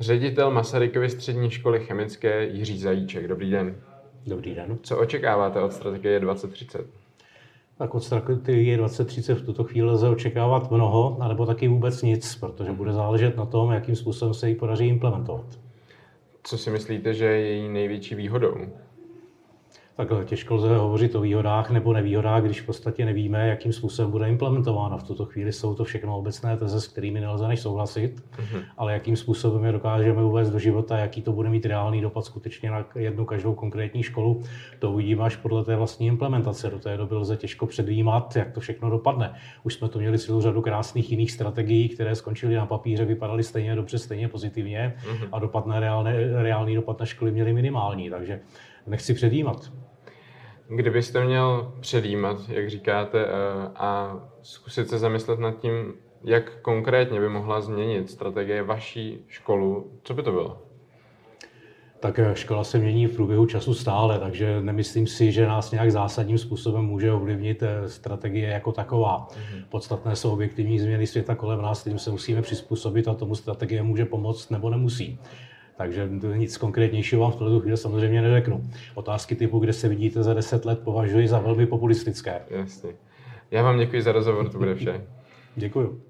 Ředitel Masarykovy střední školy chemické Jiří Zajíček. Dobrý den. Dobrý den. Co očekáváte od strategie 2030? Tak od strategie 2030 v tuto chvíli lze očekávat mnoho, anebo taky vůbec nic, protože bude záležet na tom, jakým způsobem se ji podaří implementovat. Co si myslíte, že je její největší výhodou? Tak těžko lze hovořit o výhodách nebo nevýhodách, když v podstatě nevíme, jakým způsobem bude implementována. V tuto chvíli jsou to všechno obecné teze, s kterými nelze než souhlasit, mm-hmm. ale jakým způsobem je dokážeme uvést do života, jaký to bude mít reálný dopad skutečně na jednu každou konkrétní školu, to uvidíme až podle té vlastní implementace. Do té doby lze těžko předvímat, jak to všechno dopadne. Už jsme tu měli celou řadu krásných jiných strategií, které skončily na papíře, vypadaly stejně dobře, stejně pozitivně mm-hmm. a dopad na reálné, reálný dopad na školy měli minimální. Takže nechci předjímat. Kdybyste měl předjímat, jak říkáte, eh, a zkusit se zamyslet nad tím, jak konkrétně by mohla změnit strategie vaší školu, co by to bylo? Tak eh, škola se mění v průběhu času stále, takže nemyslím si, že nás nějak zásadním způsobem může ovlivnit eh, strategie jako taková. Mm-hmm. Podstatné jsou objektivní změny světa kolem nás, kterým se musíme přizpůsobit a tomu strategie může pomoct nebo nemusí. Takže nic konkrétnějšího vám v tuto chvíli samozřejmě neřeknu. Otázky typu, kde se vidíte za 10 let, považuji za velmi populistické. Jasně. Já vám děkuji za rozhovor, to bude vše. Děkuji.